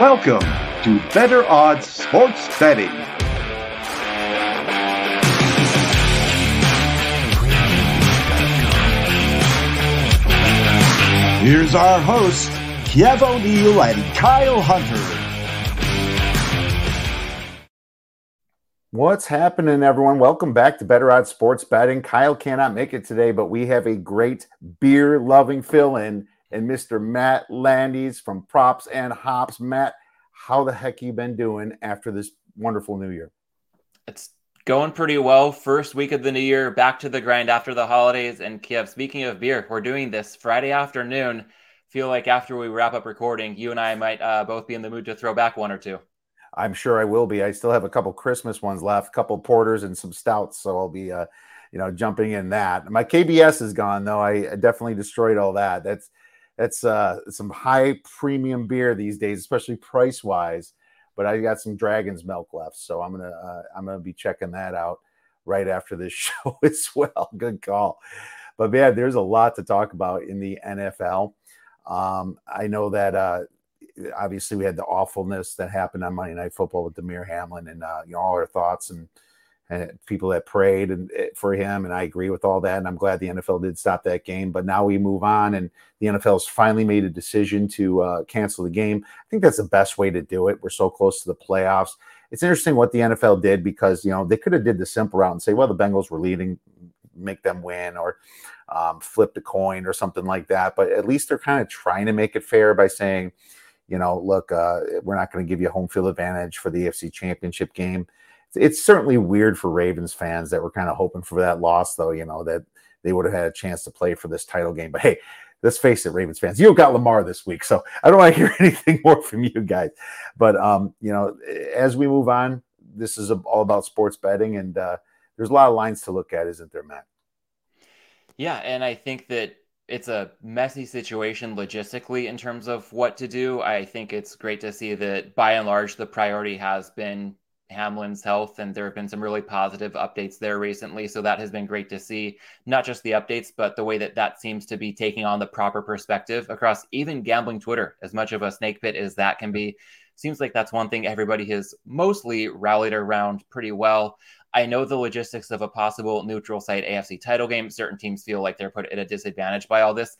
Welcome to Better Odds Sports Betting. Here's our hosts, Kiev O'Neil and Kyle Hunter. What's happening, everyone? Welcome back to Better Odds Sports Betting. Kyle cannot make it today, but we have a great beer loving fill in and Mr. Matt Landes from Props and Hops. Matt, how the heck you been doing after this wonderful new year? It's going pretty well. First week of the new year, back to the grind after the holidays. And Kiev, speaking of beer, we're doing this Friday afternoon. Feel like after we wrap up recording, you and I might uh, both be in the mood to throw back one or two. I'm sure I will be. I still have a couple Christmas ones left, a couple porters and some stouts, so I'll be, uh, you know, jumping in that. My KBS is gone though. I definitely destroyed all that. That's that's uh, some high premium beer these days, especially price wise. But I got some Dragon's Milk left, so I'm gonna uh, I'm gonna be checking that out right after this show as well. Good call. But yeah, there's a lot to talk about in the NFL. Um, I know that uh, obviously we had the awfulness that happened on Monday Night Football with Damar Hamlin, and uh, you know all our thoughts and and people that prayed and eh, for him, and I agree with all that. And I'm glad the NFL did stop that game. But now we move on, and the NFL's finally made a decision to uh, cancel the game. I think that's the best way to do it. We're so close to the playoffs. It's interesting what the NFL did because you know they could have did the simple route and say, well, the Bengals were leading, make them win, or um, flip the coin or something like that. But at least they're kind of trying to make it fair by saying, you know, look, uh, we're not going to give you home field advantage for the AFC Championship game it's certainly weird for Ravens fans that were kind of hoping for that loss, though, you know, that they would have had a chance to play for this title game. But hey, let's face it, Ravens fans, you've got Lamar this week. So I don't want to hear anything more from you guys. But, um, you know, as we move on, this is all about sports betting. And uh, there's a lot of lines to look at, isn't there, Matt? Yeah. And I think that it's a messy situation logistically in terms of what to do. I think it's great to see that by and large, the priority has been Hamlin's health, and there have been some really positive updates there recently. So that has been great to see, not just the updates, but the way that that seems to be taking on the proper perspective across even gambling Twitter, as much of a snake pit as that can be. Seems like that's one thing everybody has mostly rallied around pretty well. I know the logistics of a possible neutral site AFC title game. Certain teams feel like they're put at a disadvantage by all this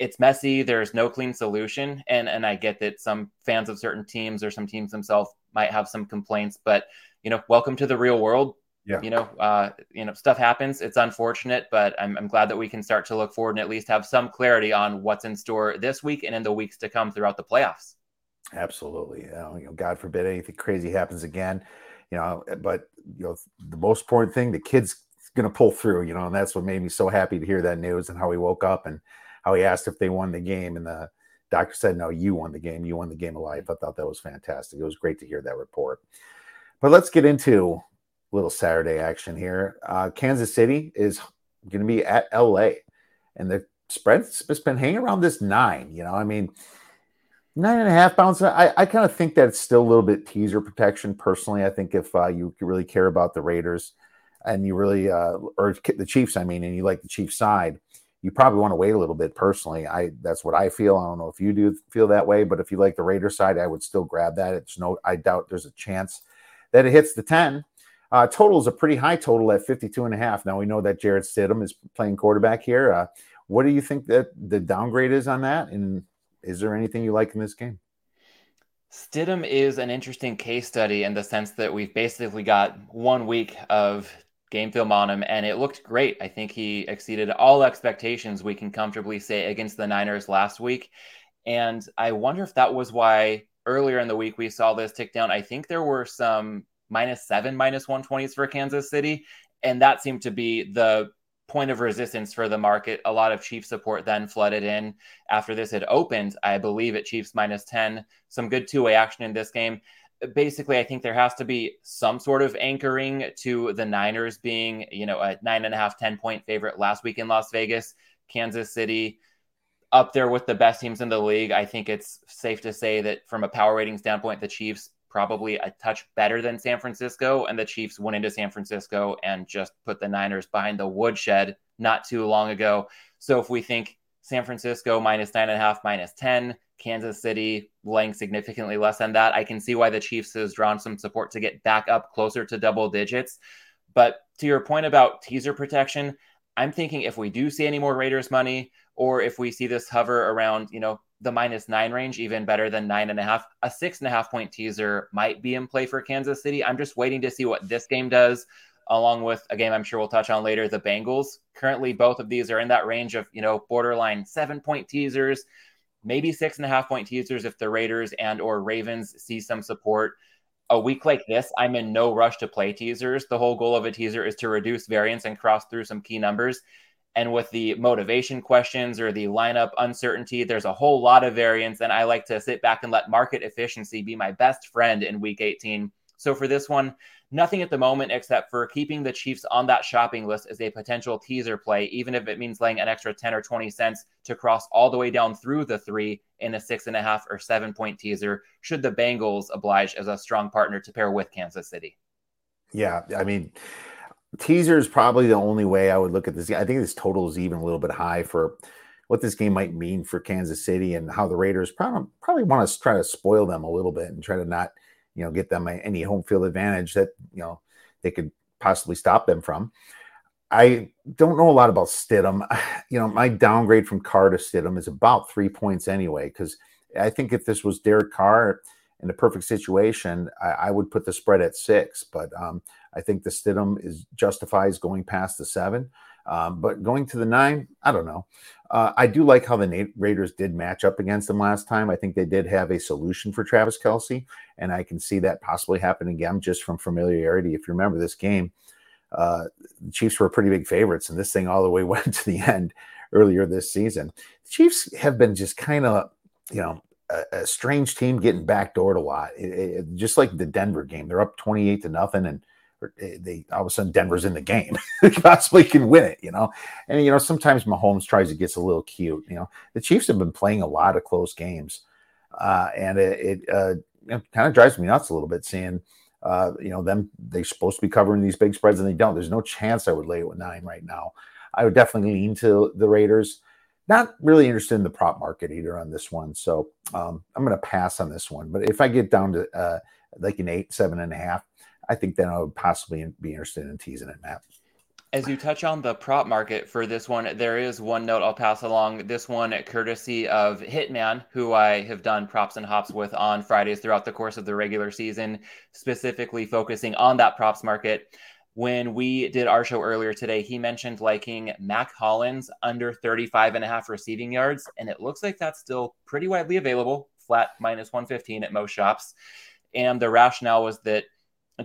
it's messy. There's no clean solution, and and I get that some fans of certain teams or some teams themselves might have some complaints, but you know, welcome to the real world. Yeah. You know, uh, you know, stuff happens. It's unfortunate, but I'm, I'm glad that we can start to look forward and at least have some clarity on what's in store this week and in the weeks to come throughout the playoffs. Absolutely. You know, you know God forbid anything crazy happens again. You know, but you know, the most important thing, the kid's going to pull through. You know, and that's what made me so happy to hear that news and how he woke up and how he asked if they won the game, and the doctor said, "No, you won the game. You won the game of life." I thought that was fantastic. It was great to hear that report. But let's get into a little Saturday action here. Uh, Kansas City is going to be at LA, and the spread's just been hanging around this nine. You know, I mean, nine and a half pounds. I, I kind of think that it's still a little bit teaser protection. Personally, I think if uh, you really care about the Raiders and you really, uh, or the Chiefs, I mean, and you like the Chiefs side, you probably want to wait a little bit personally. I that's what I feel. I don't know if you do feel that way, but if you like the Raiders side, I would still grab that. It's no, I doubt there's a chance that it hits the 10. Uh, total is a pretty high total at 52 and a half. Now we know that Jarrett Stidham is playing quarterback here. Uh, what do you think that the downgrade is on that? And is there anything you like in this game? Stidham is an interesting case study in the sense that we've basically got one week of game film on him, and it looked great. I think he exceeded all expectations we can comfortably say against the Niners last week. And I wonder if that was why earlier in the week we saw this tick down. I think there were some minus seven, minus 120s for Kansas City. And that seemed to be the point of resistance for the market. A lot of Chiefs support then flooded in after this had opened, I believe, at Chiefs minus 10. Some good two way action in this game basically, I think there has to be some sort of anchoring to the Niners being, you know, a nine and a half, 10 point favorite last week in Las Vegas, Kansas City, up there with the best teams in the league. I think it's safe to say that from a power rating standpoint, the Chiefs probably a touch better than San Francisco, and the Chiefs went into San Francisco and just put the Niners behind the woodshed not too long ago. So if we think San Francisco minus nine and a half, minus 10, Kansas City laying significantly less than that. I can see why the Chiefs has drawn some support to get back up closer to double digits. But to your point about teaser protection, I'm thinking if we do see any more Raiders money, or if we see this hover around, you know, the minus nine range, even better than nine and a half, a six and a half point teaser might be in play for Kansas City. I'm just waiting to see what this game does, along with a game I'm sure we'll touch on later, the Bengals. Currently, both of these are in that range of, you know, borderline seven point teasers, maybe six and a half point teasers if the Raiders and or Ravens see some support a week like this, I'm in no rush to play teasers. The whole goal of a teaser is to reduce variance and cross through some key numbers. And with the motivation questions or the lineup uncertainty, there's a whole lot of variance. And I like to sit back and let market efficiency be my best friend in week 18. So for this one, nothing at the moment except for keeping the Chiefs on that shopping list as a potential teaser play, even if it means laying an extra 10 or 20 cents to cross all the way down through the three in a six and a half or seven point teaser, should the Bengals oblige as a strong partner to pair with Kansas City. Yeah. I mean, teaser is probably the only way I would look at this. I think this total is even a little bit high for what this game might mean for Kansas City and how the Raiders probably, probably want to try to spoil them a little bit and try to not you know, get them any home field advantage that, you know, they could possibly stop them from. I don't know a lot about Stidham. You know, my downgrade from Carr to Stidham is about three points anyway, because I think if this was Derek Carr in a perfect situation, I, I would put the spread at six. But um, I think the Stidham is justifies going past the seven. Um, but going to the nine, I don't know. Uh, I do like how the Raiders did match up against them last time. I think they did have a solution for Travis Kelce, and I can see that possibly happen again just from familiarity. If you remember this game, uh, the Chiefs were pretty big favorites, and this thing all the way went to the end earlier this season. The Chiefs have been just kind of, you know, a, a, strange team getting backdoored a lot, it, it, just like the Denver game. They're up 28 to nothing, and they all of a sudden Denver's in the game. they possibly can win it, you know. And you know, sometimes Mahomes tries to get a little cute. You know, the Chiefs have been playing a lot of close games, uh, and it, it, uh, it kind of drives me nuts a little bit seeing. Uh, you know, them they're supposed to be covering these big spreads and they don't. There's no chance I would lay it with nine right now. I would definitely lean to the Raiders. Not really interested in the prop market either on this one. So um, I'm going to pass on this one. But if I get down to uh, like an eight, seven and a half, I think then I would possibly be interested in teasing it, Matt. As you touch on the prop market for this one, there is one note I'll pass along. This one, courtesy of Hitman, who I have done props and hops with on Fridays throughout the course of the regular season, specifically focusing on that props market. When we did our show earlier today, he mentioned liking Mack Hollins under 35 and a half receiving yards, and it looks like that's still pretty widely available, flat minus 115 at most shops. And the rationale was that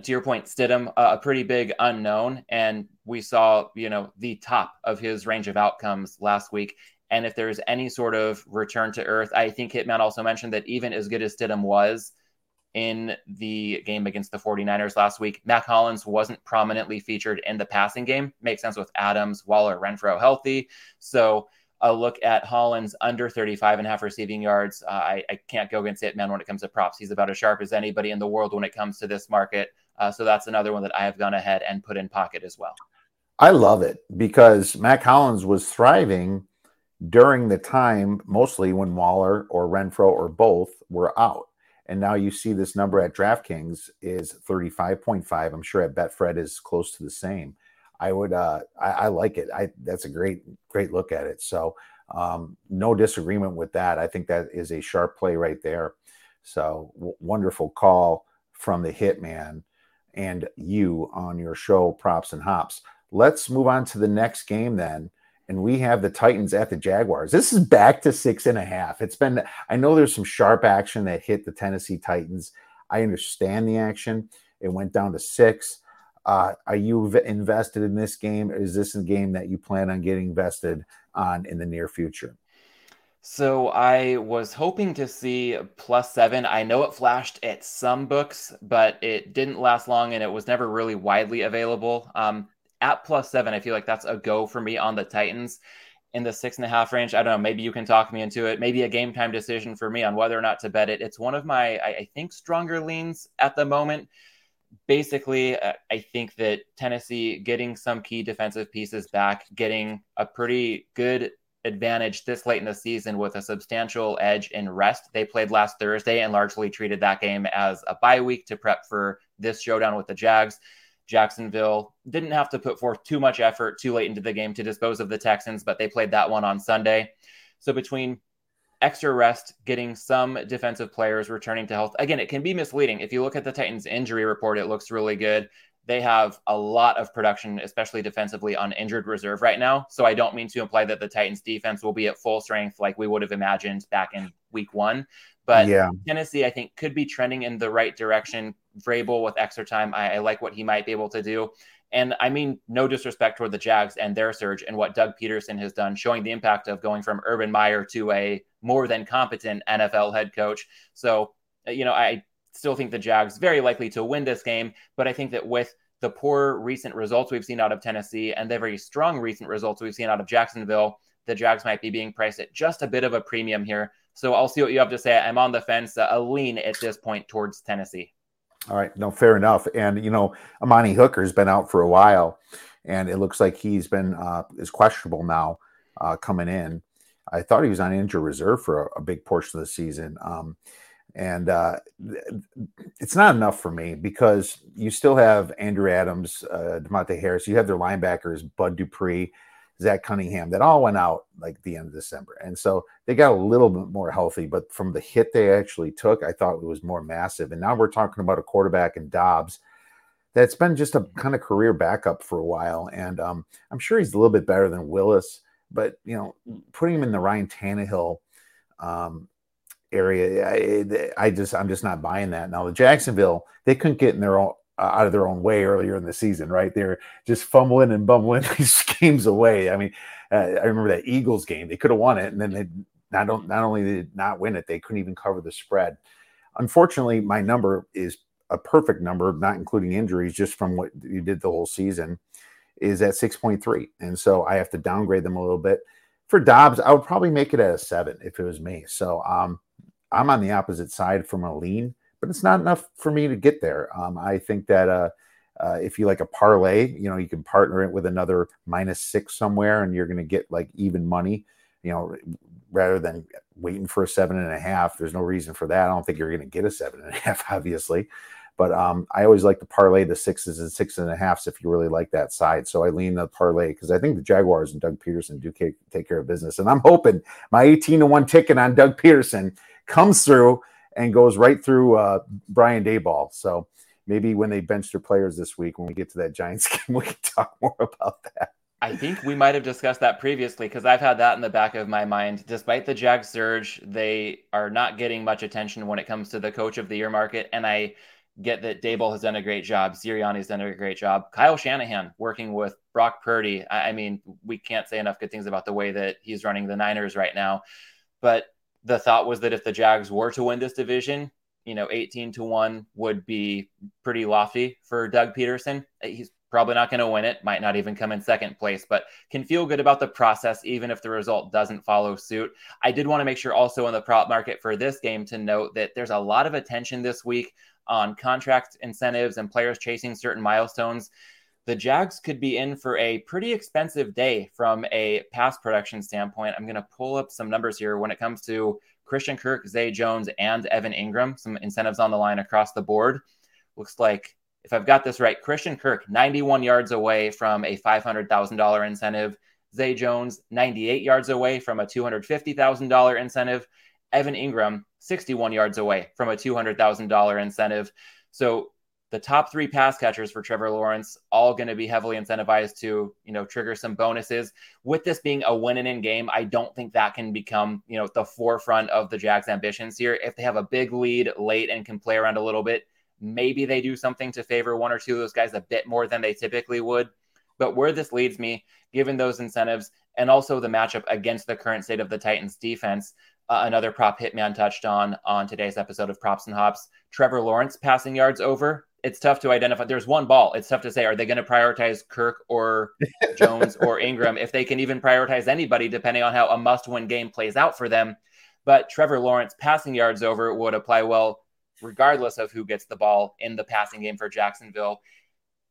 to your point, Stidham, uh, a pretty big unknown, and we saw you know the top of his range of outcomes last week. And if there's any sort of return to earth, I think Hitman also mentioned that even as good as Stidham was in the game against the 49ers last week, Mack Hollins wasn't prominently featured in the passing game. Makes sense with Adams, Waller, Renfrow healthy. So a look at Hollins under 35 and a half receiving yards. Uh, I, I, can't go against Hitman when it comes to props. He's about as sharp as anybody in the world when it comes to this market. Uh, so that's another one that I have gone ahead and put in pocket as well. I love it because Mack Hollins was thriving during the time, mostly when Waller or Renfrow or both were out. And now you see this number at DraftKings is 35.5. I'm sure at Betfred is close to the same. I would, uh, I, I like it. I, that's a great, great look at it. So, um, no disagreement with that. I think that is a sharp play right there. So, w- wonderful call from the hitman and you on your show, Props and Hops. Let's move on to the next game then. And we have the Titans at the Jaguars. This is back to six and a half. It's been, I know there's some sharp action that hit the Tennessee Titans. I understand the action. It went down to six. Uh, are you invested in this game? Is this a game that you plan on getting invested on in the near future? So I was hoping to see plus seven. I know it flashed at some books, but it didn't last long and it was never really widely available. Um, at plus seven, I feel like that's a go for me on the Titans in the six and a half range. I don't know. Maybe you can talk me into it. Maybe a game time decision for me on whether or not to bet it. It's one of my, I, I think, stronger leans at the moment. Basically, uh, I think that Tennessee getting some key defensive pieces back, getting a pretty good advantage this late in the season with a substantial edge in rest. They played last Thursday and largely treated that game as a bye week to prep for this showdown with the Jags. Jacksonville didn't have to put forth too much effort too late into the game to dispose of the Texans, but they played that one on Sunday. So between extra rest, getting some defensive players returning to health, again, it can be misleading. If you look at the Titans injury report, it looks really good. They have a lot of production, especially defensively, on injured reserve right now. So I don't mean to imply that the Titans defense will be at full strength like we would have imagined back in week one. But yeah. Tennessee, I think, could be trending in the right direction. Vrabel with extra time, I, I like what he might be able to do. And I mean, no disrespect toward the Jags and their surge and what Doug Pederson has done, showing the impact of going from Urban Meyer to a more than competent NFL head coach. So, you know, I still think the Jags very likely to win this game, but I think that with the poor recent results we've seen out of Tennessee and the very strong recent results we've seen out of Jacksonville, the Jags might be being priced at just a bit of a premium here. So I'll see what you have to say. I'm on the fence, uh, a lean at this point towards Tennessee. All right, no, fair enough. And you know, Amani Hooker's been out for a while, and it looks like he's been uh, is questionable now uh, coming in. I thought he was on injured reserve for a, a big portion of the season. Um, and uh, it's not enough for me because you still have Andrew Adams, uh, Demonte Harris. You have their linebackers, Bud Dupree, Zach Cunningham, that all went out like the end of December. And so they got a little bit more healthy, but from the hit they actually took, I thought it was more massive. And now we're talking about a quarterback in Dobbs that's been just a kind of career backup for a while. And um, I'm sure he's a little bit better than Willis, but you know, putting him in the Ryan Tannehill um, area, I, I, just I'm just not buying that. Now the Jacksonville, they couldn't get in their own uh, out of their own way earlier in the season, right? They're just fumbling and bumbling these games away. I mean, uh, I remember that Eagles game; they could have won it, and then they not not only did not win it, they couldn't even cover the spread. Unfortunately, my number is a perfect number, not including injuries, just from what you did the whole season, is at 6.3. And so I have to downgrade them a little bit. For Dobbs, I would probably make it at a seven if it was me. So um, I'm on the opposite side from a lean but it's not enough for me to get there. Um, I think that uh, uh, if you like a parlay, you know, you can partner it with another minus six somewhere, and you're going to get like even money. You know, rather than waiting for a seven and a half. There's no reason for that. I don't think you're going to get a seven and a half, obviously. But um, I always like to parlay the sixes and six and a halfs if you really like that side. So I lean the parlay because I think the Jaguars and Doug Pederson do take care of business. And I'm hoping my 18 to 1 ticket on Doug Pederson comes through and goes right through uh, Brian Daboll. So maybe when they bench their players this week, when we get to that Giants game, we can talk more about that. I think we might have discussed that previously because I've had that in the back of my mind. Despite the Jag surge, they are not getting much attention when it comes to the coach of the year market. And I get that Daboll has done a great job. Sirianni's done a great job. Kyle Shanahan working with Brock Purdy. I mean, we can't say enough good things about the way that he's running the Niners right now. But the thought was that if the Jags were to win this division, you know, 18 to 1 would be pretty lofty for Doug Pederson. He's probably not going to win it, might not even come in second place, but can feel good about the process, even if the result doesn't follow suit. I did want to make sure also in the prop market for this game to note that there's a lot of attention this week on contract incentives and players chasing certain milestones the Jags could be in for a pretty expensive day from a pass production standpoint. I'm going to pull up some numbers here when it comes to Christian Kirk, Zay Jones, and Evan Engram, Some incentives on the line across the board. Looks like, if I've got this right, Christian Kirk, 91 yards away from a $500,000 incentive. Zay Jones, 98 yards away from a $250,000 incentive. Evan Engram, 61 yards away from a $200,000 incentive. So the top three pass catchers for Trevor Lawrence all going to be heavily incentivized to, you know, trigger some bonuses. With this being a win and in game, I don't think that can become, you know, the forefront of the Jags' ambitions here. If they have a big lead late and can play around a little bit, maybe they do something to favor one or two of those guys a bit more than they typically would. But where this leads me, given those incentives and also the matchup against the current state of the Titans defense, uh, another prop hitman touched on on today's episode of Props and Hops. Trevor Lawrence passing yards over it's tough to identify. There's one ball. It's tough to say, are they going to prioritize Kirk or Jones or Engram? if they can even prioritize anybody, depending on how a must win game plays out for them. But Trevor Lawrence passing yards over would apply well, regardless of who gets the ball in the passing game for Jacksonville.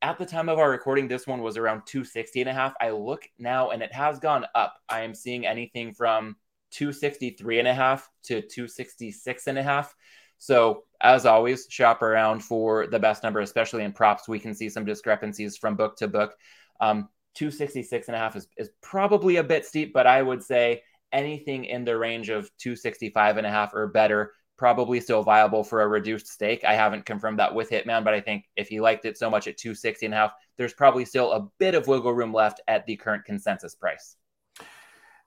at the time of our recording, this one was around 260 and a half. I look now and it has gone up. I am seeing anything from 263 and a half to 266 and a half. So, as always, shop around for the best number, especially in props. We can see some discrepancies from book to book. Um, 266 and a half is, is probably a bit steep, but I would say anything in the range of 265 and a half or better probably still viable for a reduced stake. I haven't confirmed that with Hitman, but I think if he liked it so much at 260 and a half, there's probably still a bit of wiggle room left at the current consensus price.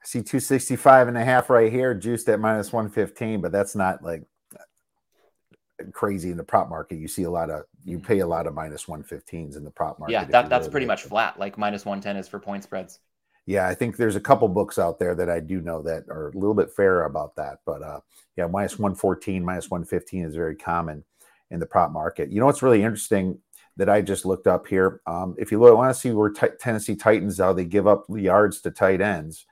See 265 and a half right here, juiced at minus 115, but that's not like crazy in the prop market. You see a lot of you pay a lot of minus 115s in the prop market. Yeah, that, that's really pretty much flat. Like minus 110 is for point spreads yeah, I think there's a couple books out there that I do know that are a little bit fairer about that. But uh, yeah, minus 114, minus 115 is very common in the prop market. You know what's really interesting that I just looked up here? Um, if you look, want to see where t- Tennessee Titans how they give up yards to tight ends,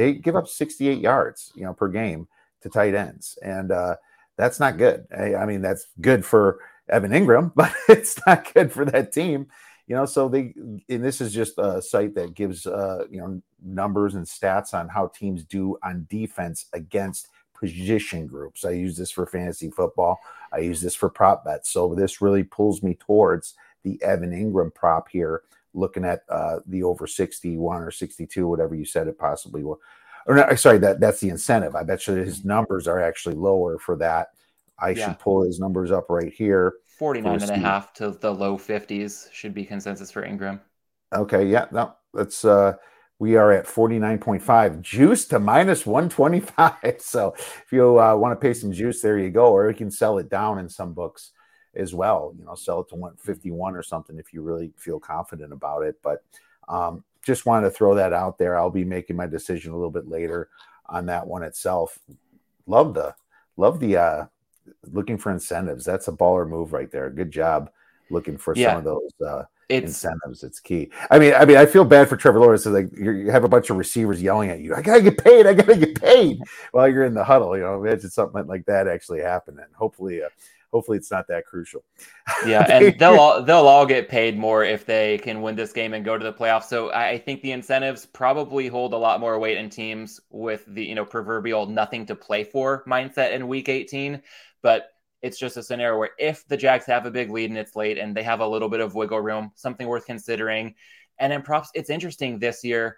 they give up 68 yards, you know, per game to tight ends, and uh, that's not good. I, I mean, that's good for Evan Engram, but it's not good for that team. You know so they and this is just a site that gives uh you know numbers and stats on how teams do on defense against position groups. I use this for fantasy football. I use this for prop bets. So this really pulls me towards the evan Engram prop here looking at uh the over 61 or 62 whatever you said it possibly will or not, sorry that that's the incentive. I bet you his numbers are actually lower for that. I yeah. should pull his numbers up right here 49 and a half to the low 50s should be consensus for Engram. Okay, yeah, no, that's uh we are at 49.5 juice to minus 125 so if you uh, want to pay some juice there you go or you can sell it down in some books as well you know sell it to 151 or something if you really feel confident about it but um, just wanted to throw that out there i'll be making my decision a little bit later on that one itself love the love the uh looking for incentives. That's a baller move right there. Good job looking for yeah. some of those uh, it's, incentives. It's key. I mean, I mean, I feel bad for Trevor Lawrence. So like you have a bunch of receivers yelling at you. I gotta get paid. I gotta get paid while you're in the huddle. You know, imagine something like that actually happening. Hopefully, uh, hopefully it's not that crucial. Yeah, and they'll all they'll all get paid more if they can win this game and go to the playoffs. So I think the incentives probably hold a lot more weight in teams with the you know proverbial nothing to play for mindset in week 18. But it's just a scenario where if the Jags have a big lead and it's late and they have a little bit of wiggle room, something worth considering. And in props, it's interesting this year.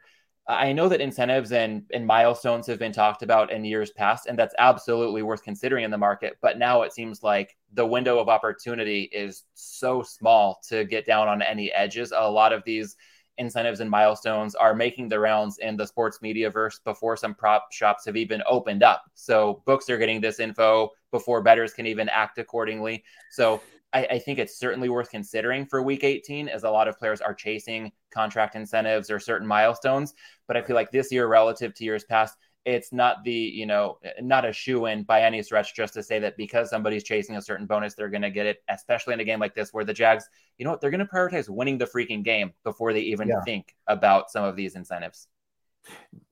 I know that incentives and, and milestones have been talked about in years past, and that's absolutely worth considering in the market. But now it seems like the window of opportunity is so small to get down on any edges. A lot of these incentives and milestones are making the rounds in the sports media verse before some prop shops have even opened up. So books are getting this info before bettors can even act accordingly. So I, I, think it's certainly worth considering for week 18 as a lot of players are chasing contract incentives or certain milestones. But I feel like this year, relative to years past, it's not the you know not a shoe in by any stretch just to say that because somebody's chasing a certain bonus they're going to get it especially in a game like this where the jags you know what they're going to prioritize winning the freaking game before they even yeah. think about some of these incentives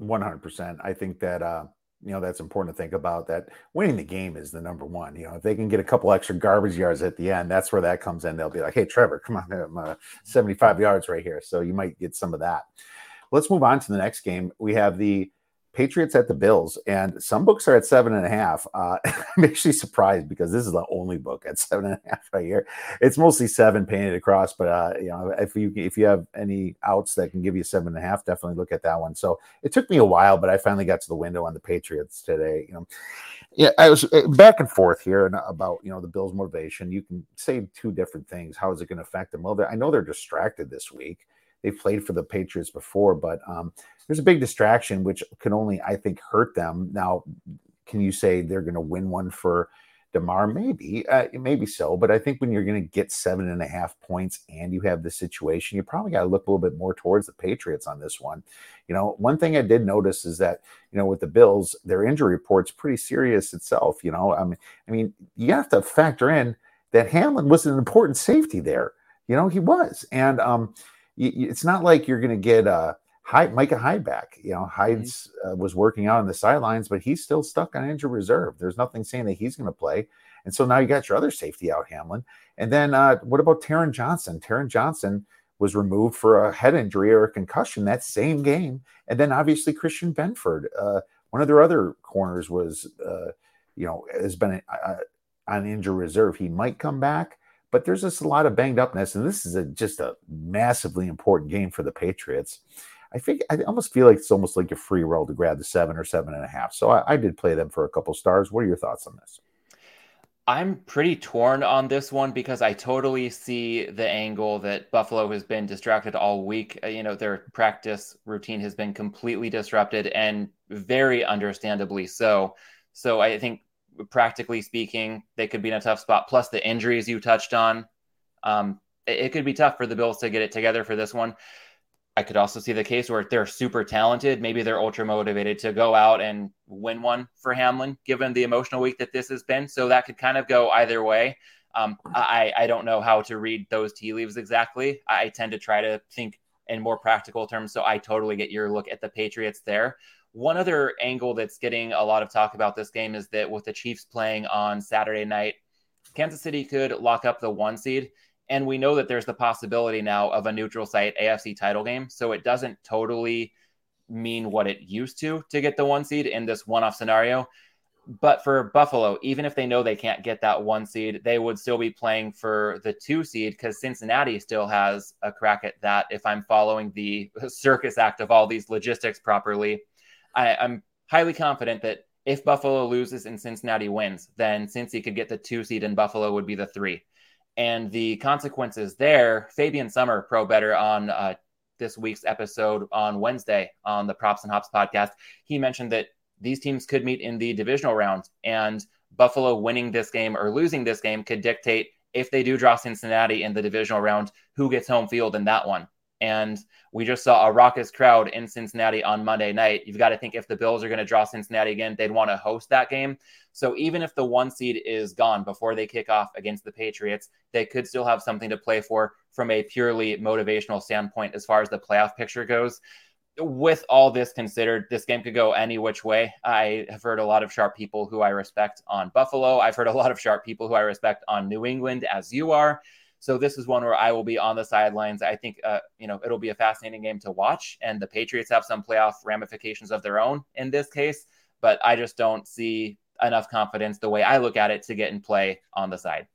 100% i think that uh you know that's important to think about that winning the game is the number one you know if they can get a couple extra garbage yards at the end that's where that comes in. They'll be like hey trevor come on I'm, uh, 75 yards right here. So you might get some of that. Let's move on to the next game. We have the Patriots at the Bills, and some books are at seven and a half. Uh, I'm actually surprised because this is the only book at seven and a half right here. It's mostly seven painted across, but uh, you know, if you if you have any outs that can give you seven and a half, definitely look at that one. So it took me a while, but I finally got to the window on the Patriots today. You know, yeah, I was uh, back and forth here and about you know the Bills' motivation. You can say two different things. How is it going to affect them? Well, I know they're distracted this week they've played for the Patriots before, but um, there's a big distraction which can only, I think, hurt them. Now, can you say they're going to win one for Damar? Maybe, uh, maybe so. But I think when you're going to get seven and a half points and you have the situation, you probably got to look a little bit more towards the Patriots on this one. You know, one thing I did notice is that you know with the Bills, their injury report's pretty serious itself. You know, I mean, I mean, you have to factor in that Hamlin was an important safety there. You know, he was, and um, it's not like you're going to get uh, Hyde, Micah Hyde back. You know, Hyde's mm-hmm. uh, was working out on the sidelines, but he's still stuck on injured reserve. There's nothing saying that he's going to play. And so now you got your other safety out, Hamlin. And then uh, what about Taron Johnson? Taron Johnson was removed for a head injury or a concussion that same game. And then obviously Christian Benford, uh, one of their other corners was, uh, you know, has been uh, on injury reserve. He might come back, but there's just a lot of banged upness, and this is a, just a massively important game for the Patriots. I think I almost feel like it's almost like a free roll to grab the seven or seven and a half. So I, I did play them for a couple stars. What are your thoughts on this? I'm pretty torn on this one because I totally see the angle that Buffalo has been distracted all week. Uh, you know, their practice routine has been completely disrupted and very understandably so. So I think, practically speaking, they could be in a tough spot. Plus the injuries you touched on, um, it, it could be tough for the Bills to get it together for this one. I could also see the case where they're super talented. Maybe they're ultra motivated to go out and win one for Hamlin, given the emotional week that this has been. So that could kind of go either way. Um, I, I don't know how to read those tea leaves exactly. I tend to try to think in more practical terms. So I totally get your look at the Patriots there. One other angle that's getting a lot of talk about this game is that with the Chiefs playing on Saturday night, Kansas City could lock up the one seed. And we know that there's the possibility now of a neutral site AFC title game. So it doesn't totally mean what it used to to get the one seed in this one off scenario. But for Buffalo, even if they know they can't get that one seed, they would still be playing for the two seed because Cincinnati still has a crack at that. If I'm following the circus act of all these logistics properly, I, I'm highly confident that if Buffalo loses and Cincinnati wins, then Cincy could get the two seed and Buffalo would be the three and the consequences there. Fabian Summer, pro bettor on uh, this week's episode on Wednesday on the Props and Hops podcast, he mentioned that these teams could meet in the divisional round, and Buffalo winning this game or losing this game could dictate if they do draw Cincinnati in the divisional round, who gets home field in that one. And we just saw a raucous crowd in Cincinnati on Monday night. You've got to think if the Bills are going to draw Cincinnati again, they'd want to host that game. So even if the one seed is gone before they kick off against the Patriots, they could still have something to play for from a purely motivational standpoint as far as the playoff picture goes. With all this considered, this game could go any which way. I have heard a lot of sharp people who I respect on Buffalo. I've heard a lot of sharp people who I respect on New England, as you are. So this is one where I will be on the sidelines. I think uh, you know it'll be a fascinating game to watch, and the Patriots have some playoff ramifications of their own in this case. But I just don't see enough confidence the way I look at it to get in play on the side.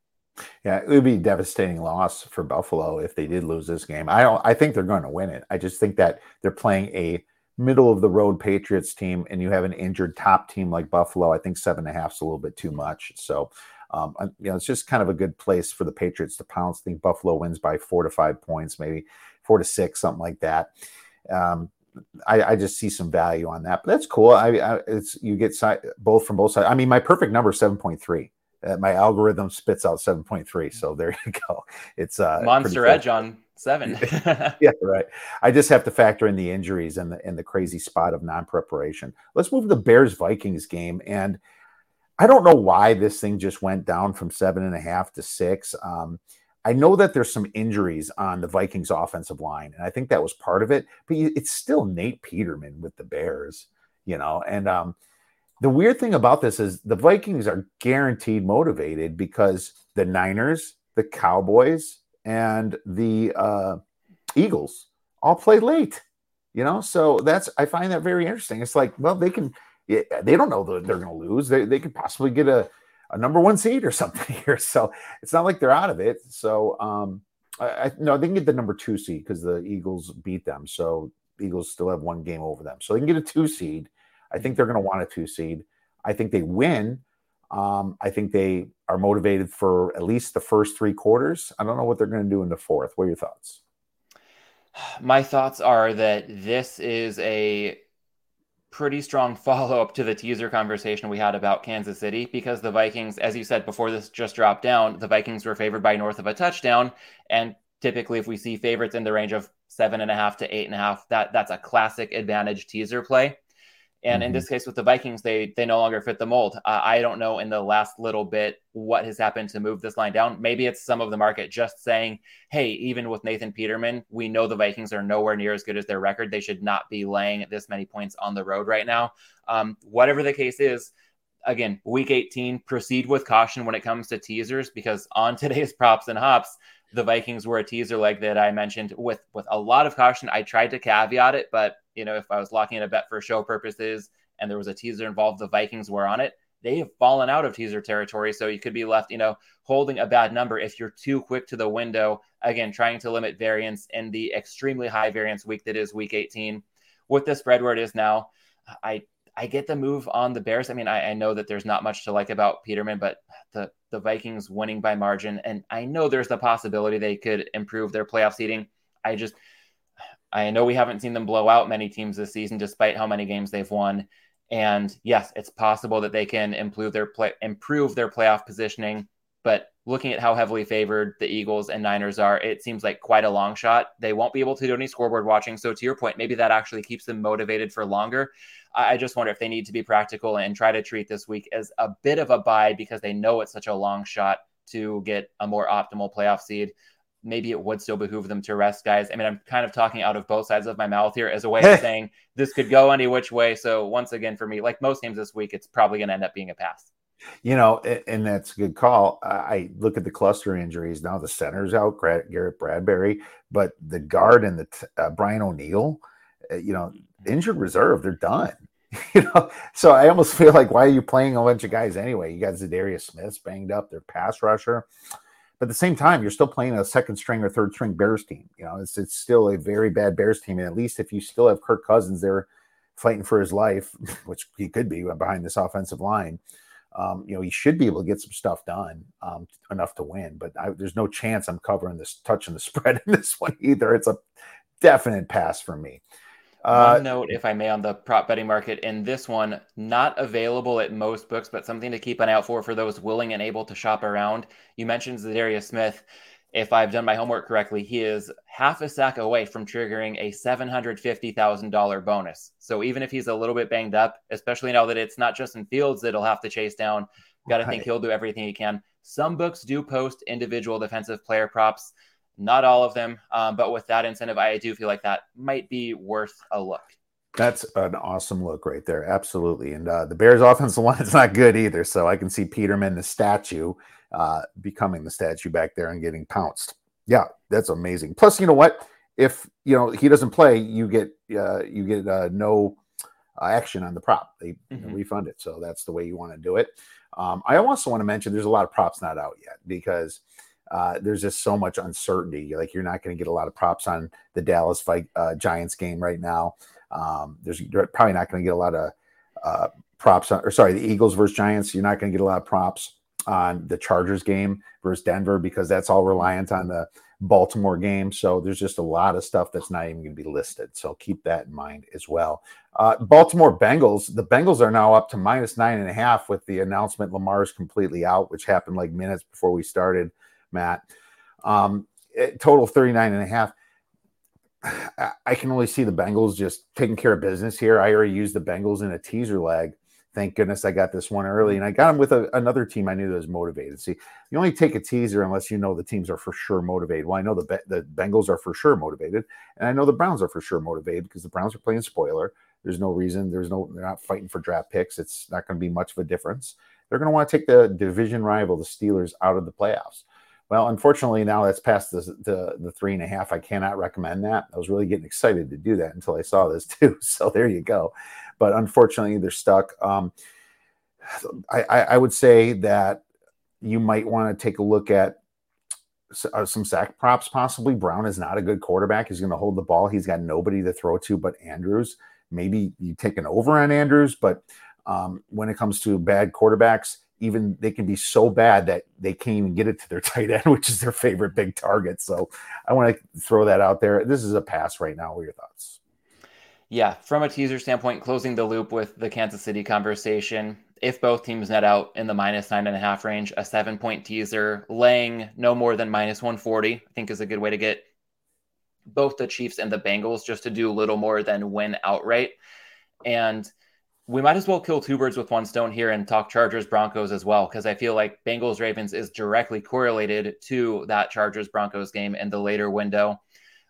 Yeah, it would be a devastating loss for Buffalo if they did lose this game. I don't. I think they're going to win it. I just think that they're playing a middle of the road Patriots team, and you have an injured top team like Buffalo. I think seven and a half is a little bit too much. So um, you know, it's just kind of a good place for the Patriots to pounce. I think Buffalo wins by four to five points, maybe four to six, something like that. Um, I, I, just see some value on that, but that's cool. I, I it's you get si- both from both sides. I mean, my perfect number is seven point three. Uh, my algorithm spits out seven point three, so there you go. It's uh, monster edge on seven. yeah, right. I just have to factor in the injuries and the and the crazy spot of non preparation. Let's move to the Bears Vikings game and I don't know why this thing just went down from seven and a half to six. Um, I know that there's some injuries on the Vikings offensive line, and I think that was part of it. But it's still Nate Peterman with the Bears, you know. And um, the weird thing about this is the Vikings are guaranteed motivated because the Niners, the Cowboys, and the uh, Eagles all play late, you know. So that's I find that very interesting. It's like, well, they can they don't know that they're going to lose. They, they could possibly get a, a number one seed or something here. So it's not like they're out of it. So um, I, I no, they can get the number two seed because the Eagles beat them. So Eagles still have one game over them. So they can get a two seed. I think they're going to want a two seed. I think they win. Um, I think they are motivated for at least the first three quarters. I don't know what they're going to do in the fourth. What are your thoughts? My thoughts are that this is a pretty strong follow up to the teaser conversation we had about Kansas City because the Vikings, as you said before this just dropped down, the Vikings were favored by north of a touchdown. And typically, if we see favorites in the range of seven and a half to eight and a half, that that's a classic advantage teaser play. And mm-hmm. in this case, with the Vikings, they they no longer fit the mold. Uh, I don't know in the last little bit what has happened to move this line down. Maybe it's some of the market just saying, "Hey, even with Nathan Peterman, we know the Vikings are nowhere near as good as their record. They should not be laying this many points on the road right now." Um, whatever the case is, again, Week 18, proceed with caution when it comes to teasers because on today's props and hops, the Vikings were a teaser like that I mentioned with with a lot of caution. I tried to caveat it, but you know, if I was locking in a bet for show purposes and there was a teaser involved, the Vikings were on it. They have fallen out of teaser territory, so you could be left, you know, holding a bad number if you're too quick to the window. Again, trying to limit variance in the extremely high variance week that is week 18. With the spread where it is now, I I get the move on the Bears. I mean, I, I, know that there's not much to like about Peterman, but the the Vikings winning by margin, and I know there's the possibility they could improve their playoff seating. I just I know we haven't seen them blow out many teams this season, despite how many games they've won. And yes, it's possible that they can improve their play, improve their playoff positioning. But looking at how heavily favored the Eagles and Niners are, it seems like quite a long shot. They won't be able to do any scoreboard watching. So to your point, maybe that actually keeps them motivated for longer. I just wonder if they need to be practical and try to treat this week as a bit of a bye because they know it's such a long shot to get a more optimal playoff seed. Maybe it would still behoove them to rest guys. I mean, I'm kind of talking out of both sides of my mouth here as a way of saying this could go any which way. So once again, for me, like most games this week, it's probably going to end up being a pass. You know, and that's a good call. I look at the cluster injuries now. The center's out, Garrett Bradbury, but the guard and the uh, Brian O'Neill, uh, you know, injured reserve, they're done. You know, so I almost feel like why are you playing a bunch of guys anyway? You got Za'Darius Smith's banged up, their pass rusher. But at the same time, you're still playing a second string or third string Bears team. You know, it's it's still a very bad Bears team. And at least if you still have Kirk Cousins there fighting for his life, which he could be behind this offensive line, um, you know, he should be able to get some stuff done um, enough to win. But I, there's no chance I'm covering this, touching the spread in this one either. It's a definite pass for me. Uh, one note, if I may, on the prop betting market, in this one, not available at most books, but something to keep an eye out for for those willing and able to shop around. You mentioned Za'Darius Smith. If I've done my homework correctly, he is half a sack away from triggering a $750,000 bonus. So even if he's a little bit banged up, especially now that it's not Justin Fields that he'll have to chase down, got to right. think he'll do everything he can. Some books do post individual defensive player props. Not all of them, um, but with that incentive, I do feel like that might be worth a look. That's an awesome look right there. Absolutely. And uh, the Bears offensive line is not good either. So I can see Peterman, the statue, uh, becoming the statue back there and getting pounced. Yeah, that's amazing. Plus, you know what? If you know he doesn't play, you get uh, you get uh, no uh, action on the prop. They mm-hmm. refund it. So that's the way you want to do it. Um, I also want to mention there's a lot of props not out yet because – uh, there's just so much uncertainty. Like you're not going to get a lot of props on the Dallas fight, uh, Giants game right now. Um, there's probably not going to get a lot of uh, props on, or sorry, the Eagles versus Giants. You're not going to get a lot of props on the Chargers game versus Denver because that's all reliant on the Baltimore game. So there's just a lot of stuff that's not even going to be listed. So keep that in mind as well. Uh, Baltimore Bengals, the Bengals are now up to minus nine and a half with the announcement Lamar is completely out, which happened like minutes before we started. Matt. Um, total 39 and a half. I can only see the Bengals just taking care of business here. I already used the Bengals in a teaser leg. Thank goodness I got this one early, mm-hmm. and I got them with a, another team I knew that was motivated. See, you only take a teaser unless you know the teams are for sure motivated. Well, I know the the Bengals are for sure motivated, and I know the Browns are for sure motivated because the Browns are playing spoiler. There's no reason. There's no. They're not fighting for draft picks. It's not going to be much of a difference. They're going to want to take the division rival, the Steelers, out of the playoffs. Well, unfortunately, now that's past the, the, the three and a half. I cannot recommend that. I was really getting excited to do that until I saw this too. So there you go. But unfortunately, they're stuck. Um, I, I, I would say that you might want to take a look at uh, some sack props. Possibly Brown is not a good quarterback. He's going to hold the ball. He's got nobody to throw to but Andrews. Maybe you take an over on Andrews, but um, when it comes to bad quarterbacks, even they can be so bad that they can't even get it to their tight end, which is their favorite big target. So I want to throw that out there. This is a pass right now. What are your thoughts? Yeah, from a teaser standpoint, closing the loop with the Kansas City conversation. If both teams net out in the minus nine and a half range, a seven point teaser laying no more than minus 140, I think is a good way to get both the Chiefs and the Bengals just to do a little more than win outright. And we might as well kill two birds with one stone here and talk Chargers Broncos as well, because I feel like Bengals Ravens is directly correlated to that Chargers Broncos game in the later window.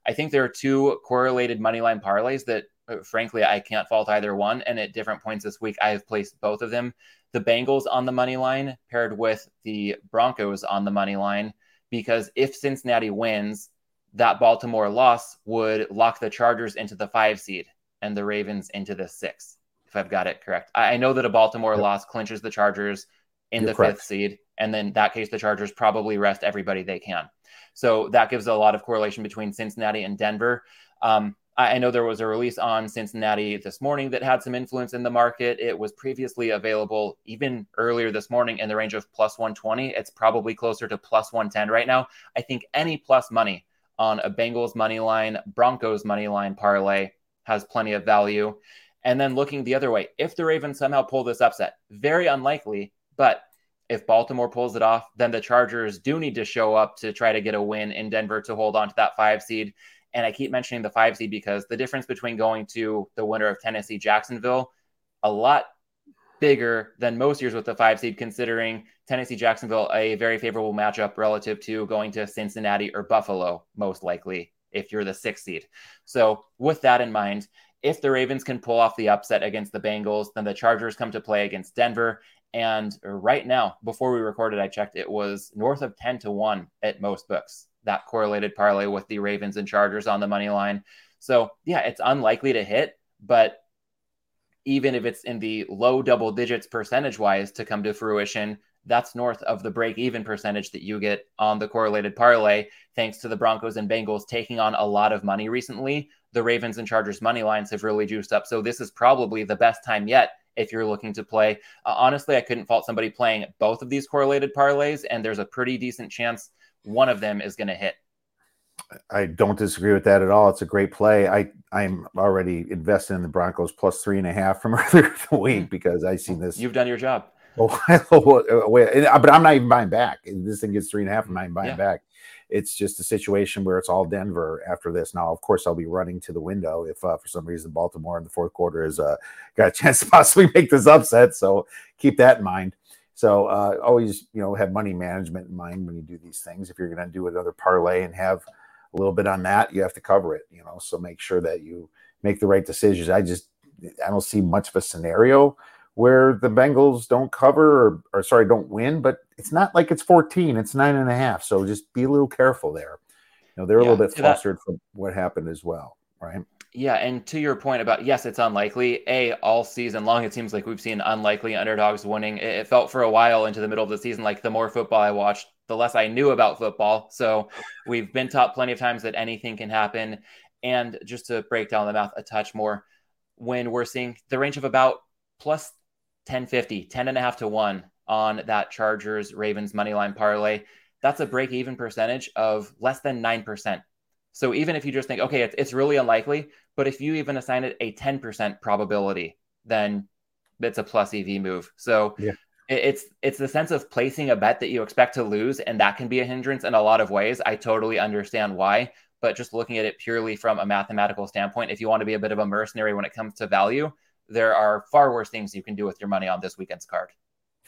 I think there are two correlated moneyline parlays that, uh, frankly, I can't fault either one. And at different points this week, I have placed both of them. The Bengals on the money line paired with the Broncos on the money line. because if Cincinnati wins, that Baltimore loss would lock the Chargers into the five seed and the Ravens into the six, if I've got it correct. I know that a Baltimore yep. loss clinches the Chargers in You're the correct. fifth seed. And then that case, the Chargers probably rest everybody they can. So that gives a lot of correlation between Cincinnati and Denver. Um, I know there was a release on Cincinnati this morning that had some influence in the market. It was previously available even earlier this morning in the range of plus 120. It's probably closer to plus 110 right now. I think any plus money on a Bengals money line, Broncos money line parlay has plenty of value. And then looking the other way, if the Ravens somehow pull this upset, very unlikely, but if Baltimore pulls it off, then the Chargers do need to show up to try to get a win in Denver to hold on to that five seed. And I keep mentioning the five seed because the difference between going to the winner of Tennessee Jacksonville, a lot bigger than most years with the five seed, considering Tennessee Jacksonville a very favorable matchup relative to going to Cincinnati or Buffalo, most likely if you're the sixth seed. So with that in mind, if the Ravens can pull off the upset against the Bengals, then the Chargers come to play against Denver. And right now, before we recorded, I checked, it was north of 10 to 1 at most books that correlated parlay with the Ravens and Chargers on the money line. So, yeah, it's unlikely to hit, but even if it's in the low double digits percentage wise to come to fruition, that's north of the break even percentage that you get on the correlated parlay, thanks to the Broncos and Bengals taking on a lot of money recently. The Ravens and Chargers money lines have really juiced up. So, this is probably the best time yet if you're looking to play. Uh, honestly, I couldn't fault somebody playing both of these correlated parlays, and there's a pretty decent chance one of them is going to hit. I don't disagree with that at all. It's a great play. I I'm already invested in the Broncos plus three and a half from earlier in the week hmm. because I see this. You've done your job. Oh, but I'm not even buying back. This thing gets three and a half. I'm not even buying yeah. back. It's just a situation where it's all Denver after this. Now, of course, I'll be running to the window if uh, for some reason Baltimore in the fourth quarter has uh, got a chance to possibly make this upset. So keep that in mind. So uh, always, you know, have money management in mind when you do these things. If you're going to do another parlay and have a little bit on that, you have to cover it. You know, so make sure that you make the right decisions. I just I don't see much of a scenario where the Bengals don't cover or, or sorry don't win, but it's not like it's 14, it's nine and a half. So just be a little careful there. You know, they're yeah, a little bit flustered that, from what happened as well, right? Yeah, and to your point about yes, it's unlikely. A all season long, it seems like we've seen unlikely underdogs winning. It, felt for a while into the middle of the season like the more football I watched, the less I knew about football. So we've been taught plenty of times that anything can happen. And just to break down the math a touch more, when we're seeing the range of about plus 1050, 10 and a half to one on that Chargers Ravens money line parlay, that's a break even percentage of less than 9%. So even if you just think, okay, it's, it's really unlikely, but if you even assign it a 10% probability, then it's a plus EV move. So yeah. it's it's the sense of placing a bet that you expect to lose, and that can be a hindrance in a lot of ways. I totally understand why, but just looking at it purely from a mathematical standpoint, if you want to be a bit of a mercenary when it comes to value, there are far worse things you can do with your money on this weekend's card.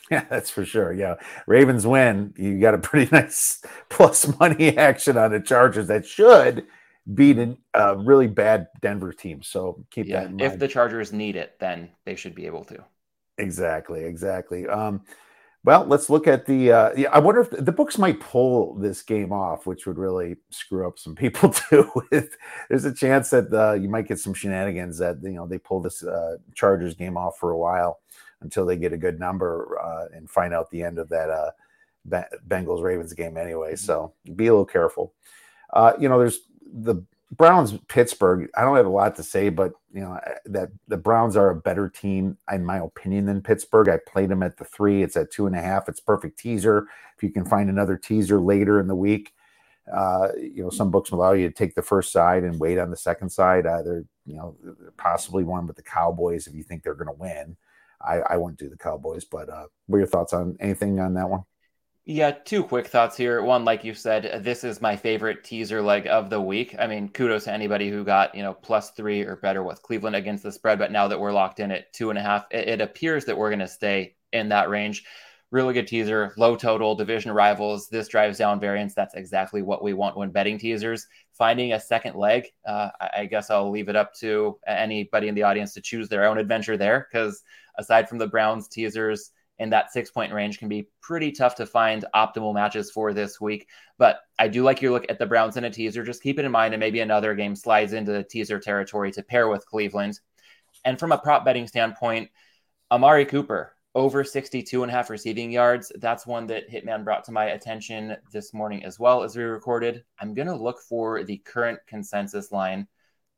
Yeah, that's for sure. Yeah. Ravens win. You got a pretty nice plus money action on the Chargers that should beat a really bad Denver team. So keep yeah, that in mind. If the Chargers need it, then they should be able to. Exactly. Exactly. Um, well, let's look at the. Uh, yeah, I wonder if the, the books might pull this game off, which would really screw up some people too. There's a chance that uh, you might get some shenanigans that you know they pull this uh, Chargers game off for a while until they get a good number uh, and find out the end of that uh, Bengals Ravens game anyway. Mm-hmm. So be a little careful. Uh, you know, there's the Browns Pittsburgh. I don't have a lot to say, but you know that the Browns are a better team in my opinion than Pittsburgh. I played them at the three. It's at two and a half. It's perfect teaser. If you can find another teaser later in the week, uh, you know some books will allow you to take the first side and wait on the second side. Either you know possibly one with the Cowboys if you think they're going to win. I, I wouldn't do the Cowboys, but uh, what are your thoughts on anything on that one? Yeah, two quick thoughts here. One, like you said, this is my favorite teaser leg of the week. I mean, kudos to anybody who got, you know, plus three or better with Cleveland against the spread. But now that we're locked in at two and a half, it, it appears that we're going to stay in that range. Really good teaser, low total, division rivals. This drives down variance. That's exactly what we want when betting teasers. Finding a second leg, uh, I guess I'll leave it up to anybody in the audience to choose their own adventure there because aside from the Browns teasers, in that six point range can be pretty tough to find optimal matches for this week. But I do like your look at the Browns in a teaser. Just keep it in mind, and maybe another game slides into the teaser territory to pair with Cleveland. And from a prop betting standpoint, Amari Cooper over 62 and a half receiving yards. That's one that Hitman brought to my attention this morning as well as we recorded. I'm going to look for the current consensus line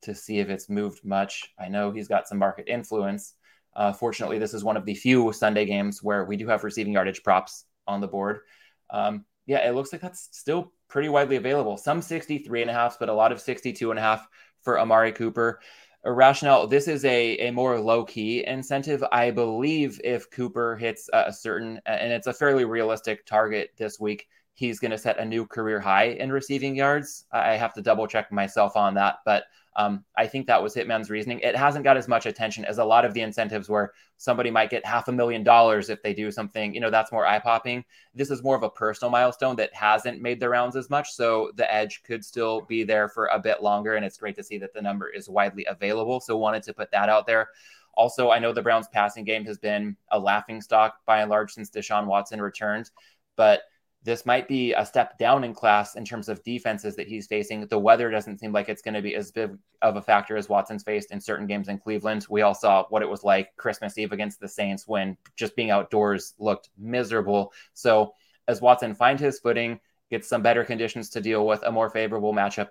to see if it's moved much. I know he's got some market influence. Uh, fortunately, this is one of the few Sunday games where we do have receiving yardage props on the board. Um, yeah, it looks like that's still pretty widely available. Some 63 and a half, but a lot of 62 and a half for Amari Cooper rationale. This is a, a more low key incentive. I believe if Cooper hits a certain, and it's a fairly realistic target this week, he's going to set a new career high in receiving yards. I have to double check myself on that, but um, I think that was Hitman's reasoning. It hasn't got as much attention as a lot of the incentives where somebody might get half a million dollars if they do something, you know, that's more eye popping. This is more of a personal milestone that hasn't made the rounds as much. So the edge could still be there for a bit longer. And it's great to see that the number is widely available. So wanted to put that out there. Also, I know the Browns passing game has been a laughing stock by and large since Deshaun Watson returned, but this might be a step down in class in terms of defenses that he's facing. The weather doesn't seem like it's going to be as big of a factor as Watson's faced in certain games in Cleveland. We all saw what it was like Christmas Eve against the Saints when just being outdoors looked miserable. So, as Watson finds his footing, gets some better conditions to deal with, a more favorable matchup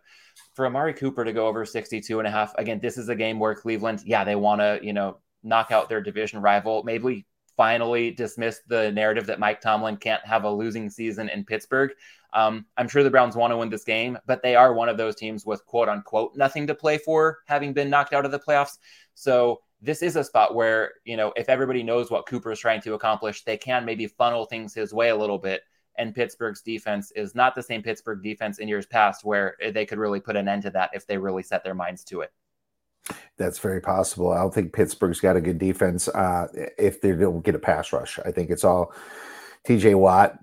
for Amari Cooper to go over 62 and a half. Again, this is a game where Cleveland, yeah, they want to, you know, knock out their division rival. Maybe finally dismissed the narrative that Mike Tomlin can't have a losing season in Pittsburgh. Um, I'm sure the Browns want to win this game, but they are one of those teams with quote unquote nothing to play for, having been knocked out of the playoffs. So this is a spot where, you know, if everybody knows what Cooper is trying to accomplish, they can maybe funnel things his way a little bit. And Pittsburgh's defense is not the same Pittsburgh defense in years past where they could really put an end to that if they really set their minds to it. That's very possible. I don't think Pittsburgh's got a good defense uh, if they don't get a pass rush. I think it's all TJ Watt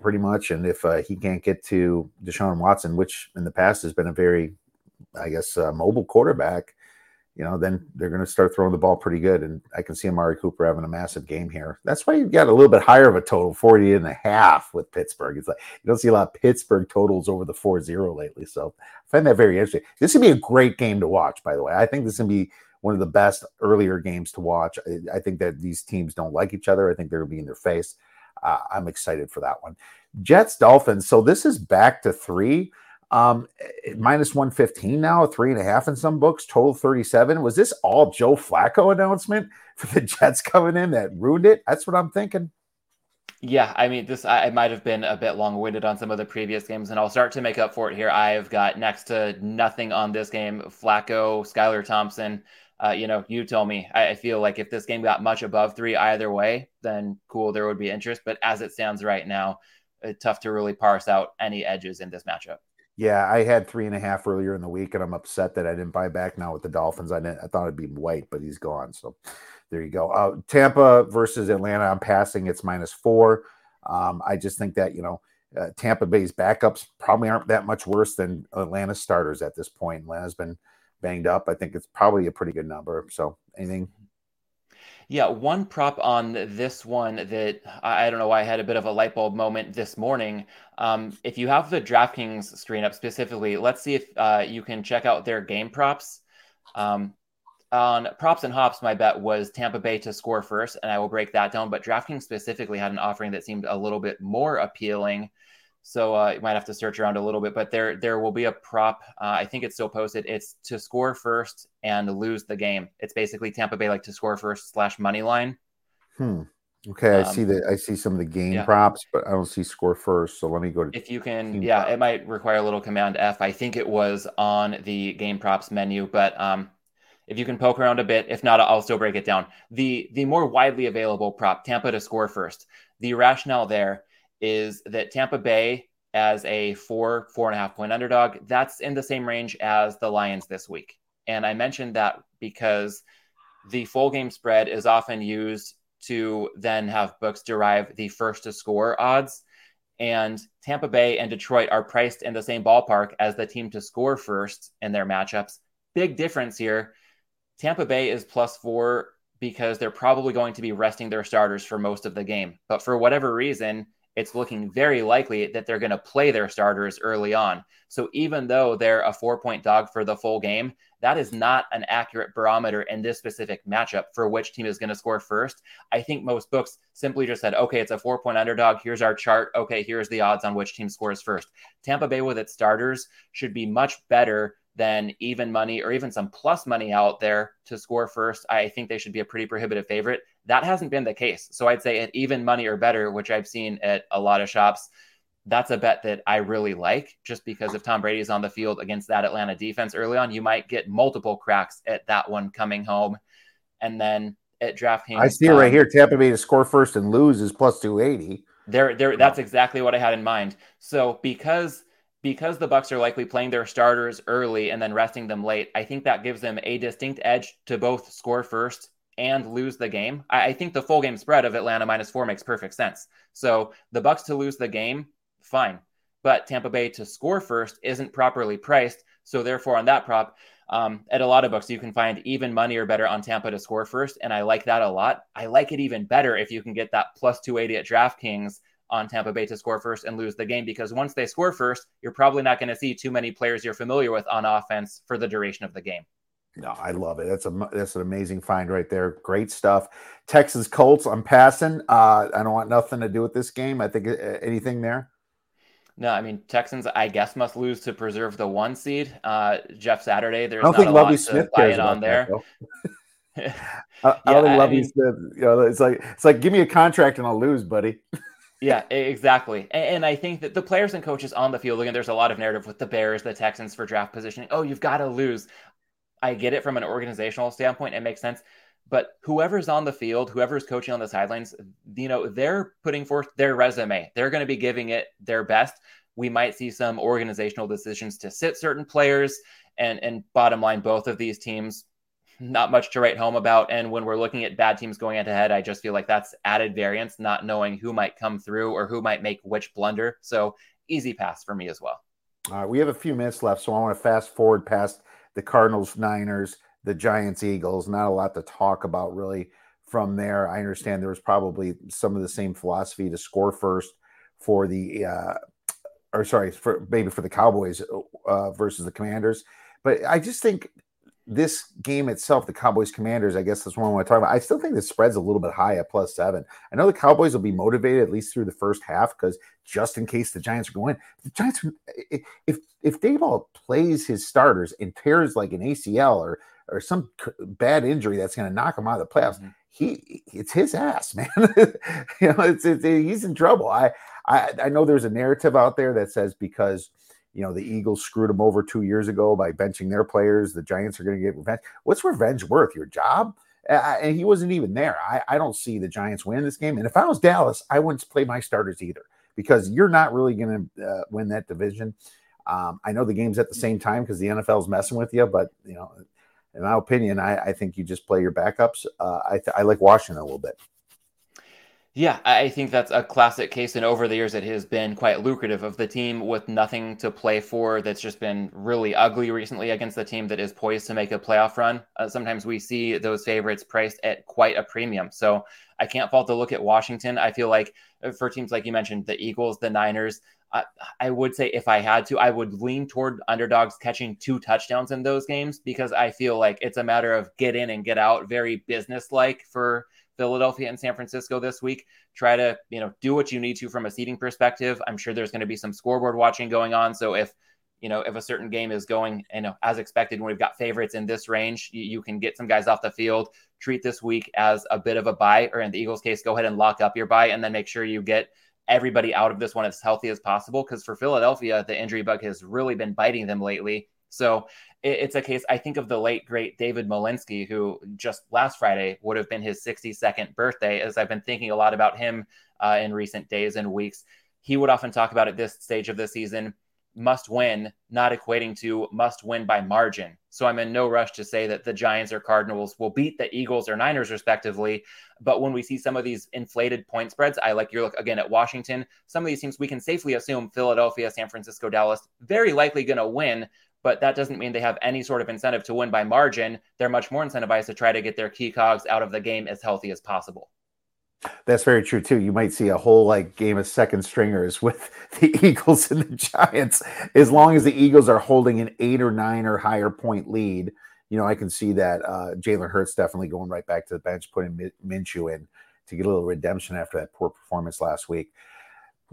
pretty much. And if uh, he can't get to Deshaun Watson, which in the past has been a very, I guess, uh, mobile quarterback, you know, then they're going to start throwing the ball pretty good. And I can see Amari Cooper having a massive game here. That's why you've got a little bit higher of a total, 40 and a half with Pittsburgh. It's like you don't see a lot of Pittsburgh totals over the 4 0 lately. So I find that very interesting. This would be a great game to watch, by the way. I think this would be one of the best earlier games to watch. I, I think that these teams don't like each other. I think they're going to be in their face. Uh, I'm excited for that one. Jets Dolphins. So this is back to three. Um, minus 115 now, three and a half in some books, total 37. Was this all Joe Flacco announcement for the Jets coming in that ruined it? That's what I'm thinking. Yeah, I mean, this I, I might have been a bit long-winded on some of the previous games, and I'll start to make up for it here. I've got next to nothing on this game. Flacco, Skylar Thompson. Uh, you know, you tell me. I, I, feel like if this game got much above three either way, then cool, there would be interest. But as it stands right now, it's tough to really parse out any edges in this matchup. Yeah, I had three and a half earlier in the week, and I'm upset that I didn't buy back now with the Dolphins. I. I thought it'd be White, but he's gone. So there you go. Uh, Tampa versus Atlanta. I'm passing. It's minus four. Um, I just think that you know uh, Tampa Bay's backups probably aren't that much worse than Atlanta starters at this point. Atlanta's been banged up. I think it's probably a pretty good number. So anything yeah, one prop on this one that I don't know why I had a bit of a light bulb moment this morning. Um, if you have the DraftKings screen up specifically, let's see if uh, you can check out their game props. Um, on props and hops, my bet was Tampa Bay to score first, and I will break that down. But DraftKings specifically had an offering that seemed a little bit more appealing. So uh, you might have to search around a little bit, but there there will be a prop. Uh, I think it's still posted. It's to score first and lose the game. It's basically Tampa Bay like to score first slash money line. Hmm. Okay, I um, see that. I see some of the game yeah. props, but I don't see score first. So let me go to. If you can, yeah, prop. it might require a little Command F. I think it was on the game props menu, but um, if you can poke around a bit, if not, I'll still break it down. The the more widely available prop, Tampa to score first. The rationale there is that Tampa Bay as a four, four and a half point underdog, that's in the same range as the Lions this week. And I mentioned that because the full game spread is often used to then have books derive the first to score odds. And Tampa Bay and Detroit are priced in the same ballpark as the team to score first in their matchups. Big difference here. Tampa Bay is plus four because they're probably going to be resting their starters for most of the game. But for whatever reason, it's looking very likely that they're going to play their starters early on. So even though they're a four point dog for the full game, that is not an accurate barometer in this specific matchup for which team is going to score first. I think most books simply just said, okay, it's a four point underdog. Here's our chart. Okay, here's the odds on which team scores first. Tampa Bay with its starters should be much better than even money or even some plus money out there to score first. I think they should be a pretty prohibitive favorite. That hasn't been the case. So I'd say at even money or better, which I've seen at a lot of shops, that's a bet that I really like just because if Tom Brady is on the field against that Atlanta defense early on, you might get multiple cracks at that one coming home. And then at DraftKings, I see it right um, here. Tampa Bay to score first and lose is plus 280. There, there, that's exactly what I had in mind. So because because the Bucs are likely playing their starters early and then resting them late, I think that gives them a distinct edge to both score first and lose the game. I, I think the full game spread of Atlanta minus four makes perfect sense. So the Bucs to lose the game fine. But Tampa Bay to score first isn't properly priced. So therefore, on that prop, um, at a lot of books, you can find even money or better on Tampa to score first. And I like that a lot. I like it even better if you can get that plus 280 at DraftKings on Tampa Bay to score first and lose the game because once they score first, you're probably not going to see too many players you're familiar with on offense for the duration of the game. No, I love it. That's a that's an amazing find right there. Great stuff. Texans Colts. I'm passing. Uh, I don't want nothing to do with this game. I think uh, anything there. No, I mean Texans. I guess must lose to preserve the one seed. Uh, Jeff Saturday. There's I don't think Lovie Smith cares on there. That, I, I don't think Lovie mean, Smith. You know, it's like it's like give me a contract and I'll lose, buddy. yeah, exactly. And, and, I think that the players and coaches on the field. Again, there's a lot of narrative with the Bears, the Texans for draft positioning. Oh, you've got to lose. I get it from an organizational standpoint. It makes sense. But whoever's on the field, whoever's coaching on the sidelines, you know, they're putting forth their resume. They're going to be giving it their best. We might see some organizational decisions to sit certain players. And, and bottom line, both of these teams, not much to write home about. And when we're looking at bad teams going head to head, I just feel like that's added variance, not knowing who might come through or who might make which blunder. So easy pass for me as well. All right, we have a few minutes left, so I want to fast forward past the Cardinals, Niners, the Giants, Eagles. Not a lot to talk about really from there. I understand there was probably some of the same philosophy to score first for the, uh, or sorry, for maybe for the Cowboys uh, versus the Commanders. But I just think this game itself, the Cowboys Commanders, I guess that's one I want to talk about. I still think the spread's a little bit high at plus seven. I know the Cowboys will be motivated at least through the first half because just in case the Giants are going, the Giants, if if Daboll plays his starters and tears like an ACL or or some bad injury that's going to knock him out of the playoffs, mm-hmm. he it's his ass, man. you know, it's, it's, he's in trouble. I, I I know there's a narrative out there that says because you know the Eagles screwed them over two years ago by benching their players, the Giants are going to get revenge. What's revenge worth? Your job? Uh, and he wasn't even there. I, I don't see the Giants win this game. And if I was Dallas, I wouldn't play my starters either because you're not really going to uh, win that division. Um, I know the game's at the same time because the NFL is messing with you, but you know in my opinion, I, I think you just play your backups. Uh, I, th- I like Washington a little bit. Yeah, I think that's a classic case. And over the years, it has been quite lucrative of the team with nothing to play for that's just been really ugly recently against the team that is poised to make a playoff run. Uh, sometimes we see those favorites priced at quite a premium. So I can't fault the look at Washington. I feel like uh, for teams like you mentioned, the Eagles, the Niners, I, I would say if I had to, I would lean toward underdogs catching two touchdowns in those games because I feel like it's a matter of get in and get out, very business-like for Philadelphia and San Francisco this week. Try to you know do what you need to from a seating perspective. I'm sure there's going to be some scoreboard watching going on. So if you know if a certain game is going you know as expected when we've got favorites in this range, you, you can get some guys off the field. Treat this week as a bit of a buy, or in the Eagles' case, go ahead and lock up your buy, and then make sure you get everybody out of this one as healthy as possible. Because for Philadelphia, the injury bug has really been biting them lately. So it, it's a case, I think of the late, great David Malinsky, who just last Friday would have been his 62nd birthday, as I've been thinking a lot about him uh, in recent days and weeks. He would often talk about at this stage of the season must win, not equating to must win by margin. So I'm in no rush to say that the Giants or Cardinals will beat the Eagles or Niners respectively. But when we see some of these inflated point spreads, I like your look again at Washington. Some of these teams we can safely assume Philadelphia, San Francisco, Dallas, very likely going to win. But that doesn't mean they have any sort of incentive to win by margin. They're much more incentivized to try to get their key cogs out of the game as healthy as possible. That's very true too. You might see a whole like game of second stringers with the Eagles and the Giants. As long as the Eagles are holding an eight or nine or higher point lead, you know, I can see that uh, Jalen Hurts definitely going right back to the bench, putting Minshew in to get a little redemption after that poor performance last week.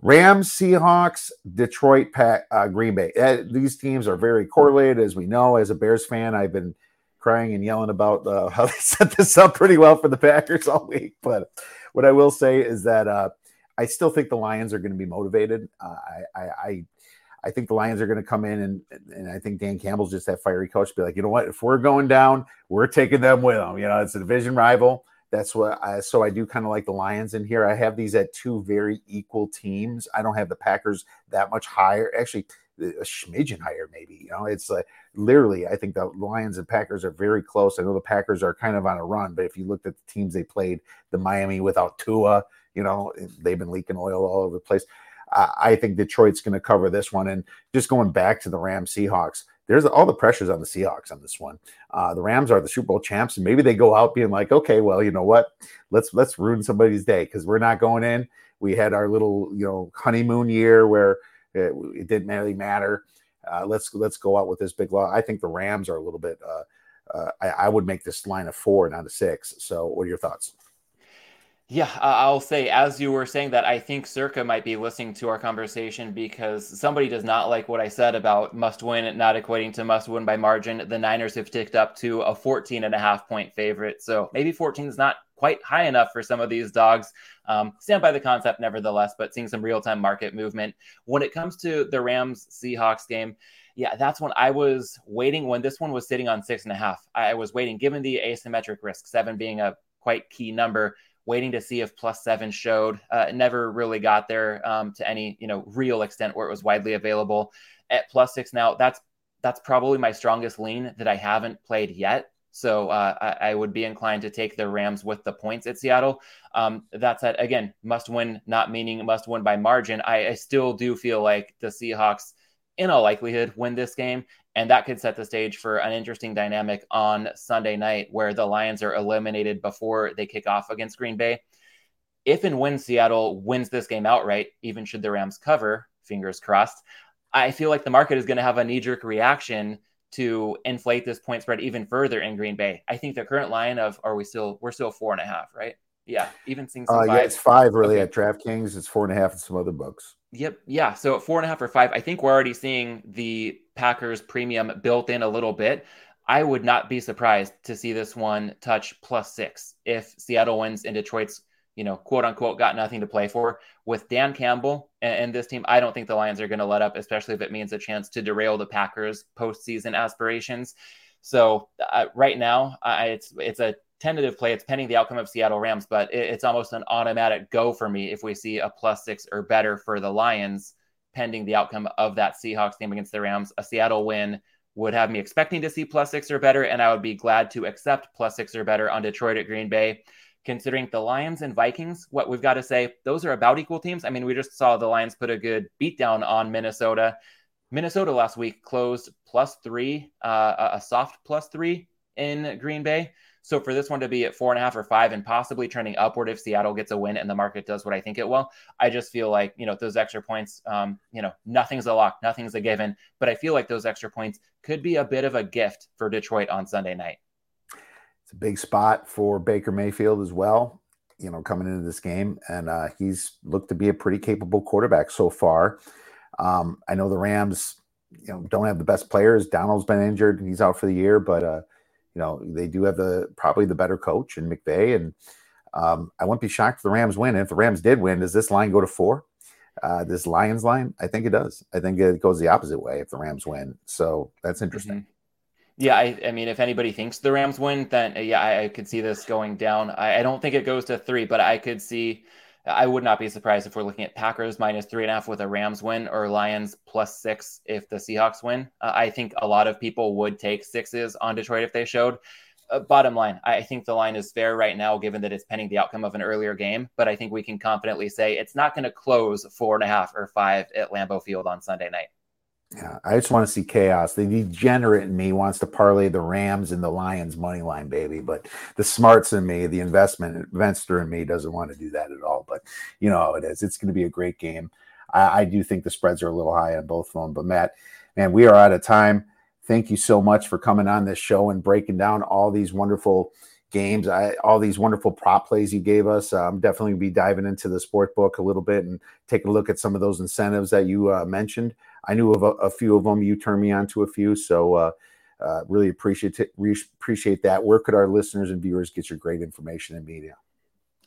Rams, Seahawks, Detroit, Pat, uh, Green Bay. Uh, these teams are very correlated, as we know. As a Bears fan, I've been crying and yelling about uh, how they set this up pretty well for the Packers all week. But what I will say is that uh, I still think the Lions are going to be motivated. Uh, I, I, I think the Lions are going to come in and and I think Dan Campbell's just that fiery coach. Be like, you know what? If we're going down, we're taking them with them. You know, it's a division rival. That's what I so I do kind of like the Lions in here. I have these at two very equal teams. I don't have the Packers that much higher. Actually, a smidgen higher, maybe. You know, it's like literally, I think the Lions and Packers are very close. I know the Packers are kind of on a run, but if you looked at the teams they played, the Miami without Tua, you know, they've been leaking oil all over the place. I think Detroit's going to cover this one. And just going back to the Rams Seahawks, there's all the pressures on the Seahawks on this one. Uh, the Rams are the Super Bowl champs, and maybe they go out being like, okay, well, you know what? Let's let's ruin somebody's day because we're not going in. We had our little you know honeymoon year where it, it didn't really matter. Uh, let's let's go out with this big law. I think the Rams are a little bit. Uh, uh I, I would make this line of four, not a six. So, what are your thoughts? Yeah, I'll say, as you were saying that, I think Circa might be listening to our conversation because somebody does not like what I said about must win not equating to must win by margin. The Niners have ticked up to a 14 and a half point favorite. So maybe 14 is not quite high enough for some of these dogs. Um, stand by the concept, nevertheless, but seeing some real time market movement. When it comes to the Rams Seahawks game, yeah, that's when I was waiting when this one was sitting on six and a half. I was waiting, given the asymmetric risk, seven being a quite key number waiting to see if plus seven showed. Uh, never really got there um, to any you know real extent where it was widely available. At plus six now, that's that's probably my strongest lean that I haven't played yet. So uh, I, I, would be inclined to take the Rams with the points at Seattle. Um, that said, again, must win, not meaning must win by margin. I, I still do feel like the Seahawks, in all likelihood, win this game. And that could set the stage for an interesting dynamic on Sunday night where the Lions are eliminated before they kick off against Green Bay. If and when Seattle wins this game outright, even should the Rams cover, fingers crossed, I feel like the market is going to have a knee jerk reaction to inflate this point spread even further in Green Bay. I think the current line of are we still we're still four and a half, right? Yeah, even seeing some. Uh, yeah, it's five really okay. at DraftKings. It's four and a half in some other books. Yep. Yeah. So at four and a half or five, I think we're already seeing the Packers premium built in a little bit. I would not be surprised to see this one touch plus six if Seattle wins and Detroit's, you know, quote unquote, got nothing to play for. With Dan Campbell and, and this team, I don't think the Lions are going to let up, especially if it means a chance to derail the Packers' postseason aspirations. So uh, right now, it's it's a tentative play. It's pending the outcome of Seattle Rams, but it, it's almost an automatic go for me if we see a plus six or better for the Lions, pending the outcome of that Seahawks game against the Rams. A Seattle win would have me expecting to see plus six or better, and I would be glad to accept plus six or better on Detroit at Green Bay. Considering the Lions and Vikings, what we've got to say, those are about equal teams. I mean, we just saw the Lions put a good beatdown on Minnesota. Minnesota last week closed plus three, uh, a soft plus three in Green Bay. So for this one to be at four and a half or five and possibly trending upward if Seattle gets a win and the market does what I think it will, I just feel like, you know, those extra points, um, you know, nothing's a lock, nothing's a given, but I feel like those extra points could be a bit of a gift for Detroit on Sunday night. It's a big spot for Baker Mayfield as well, you know, coming into this game. And uh, he's looked to be a pretty capable quarterback so far. Um, I know the Rams, you know, don't have the best players. Donald's been injured; and he's out for the year. But uh, you know, they do have the probably the better coach in McVay, and um, I wouldn't be shocked if the Rams win. And if the Rams did win, does this line go to four? Uh, this Lions line, I think it does. I think it goes the opposite way if the Rams win. So that's interesting. Mm-hmm. Yeah, I, I, mean, if anybody thinks the Rams win, then uh, yeah, I, I, could see this going down. I, I, don't think it goes to three, but I could see I would not be surprised if we're looking at Packers minus three and a half with a Rams win or Lions plus six if the Seahawks win. Uh, I think a lot of people would take sixes on Detroit if they showed. Uh, bottom line, I think the line is fair right now, given that it's pending the outcome of an earlier game. But I think we can confidently say it's not going to close four and a half or five at Lambeau Field on Sunday night. Yeah, I just want to see chaos. The degenerate in me wants to parlay the Rams and the Lions money line, baby. But the smarts in me, the investment investor in me, doesn't want to do that at all. But you know how it is. It's going to be a great game. I, I do think the spreads are a little high on both of them. But Matt, man, we are out of time. Thank you so much for coming on this show and breaking down all these wonderful games. I, all these wonderful prop plays you gave us. I'm definitely be diving into the sport book a little bit and take a look at some of those incentives that you uh, mentioned. I knew of a, a, few of them. You turned me on to a few, so uh, uh really appreciate re- appreciate that. Where could our listeners and viewers get your great information and media?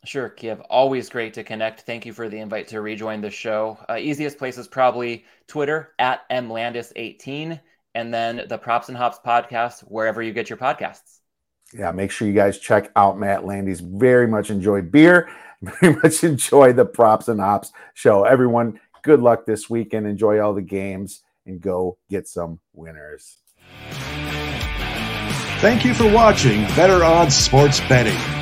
Sure, Kiev. Always great to connect. Thank you for the invite to rejoin the show. Uh, easiest place is probably Twitter at mlandes18, and then the Props and Hops podcast wherever you get your podcasts yeah, make sure you guys check out Matt Landes. Very much enjoyed beer, very much enjoy the props and Hops show. Everyone, good luck this weekend. Enjoy all the games and go get some winners. Thank you for watching Better Odds Sports Betting.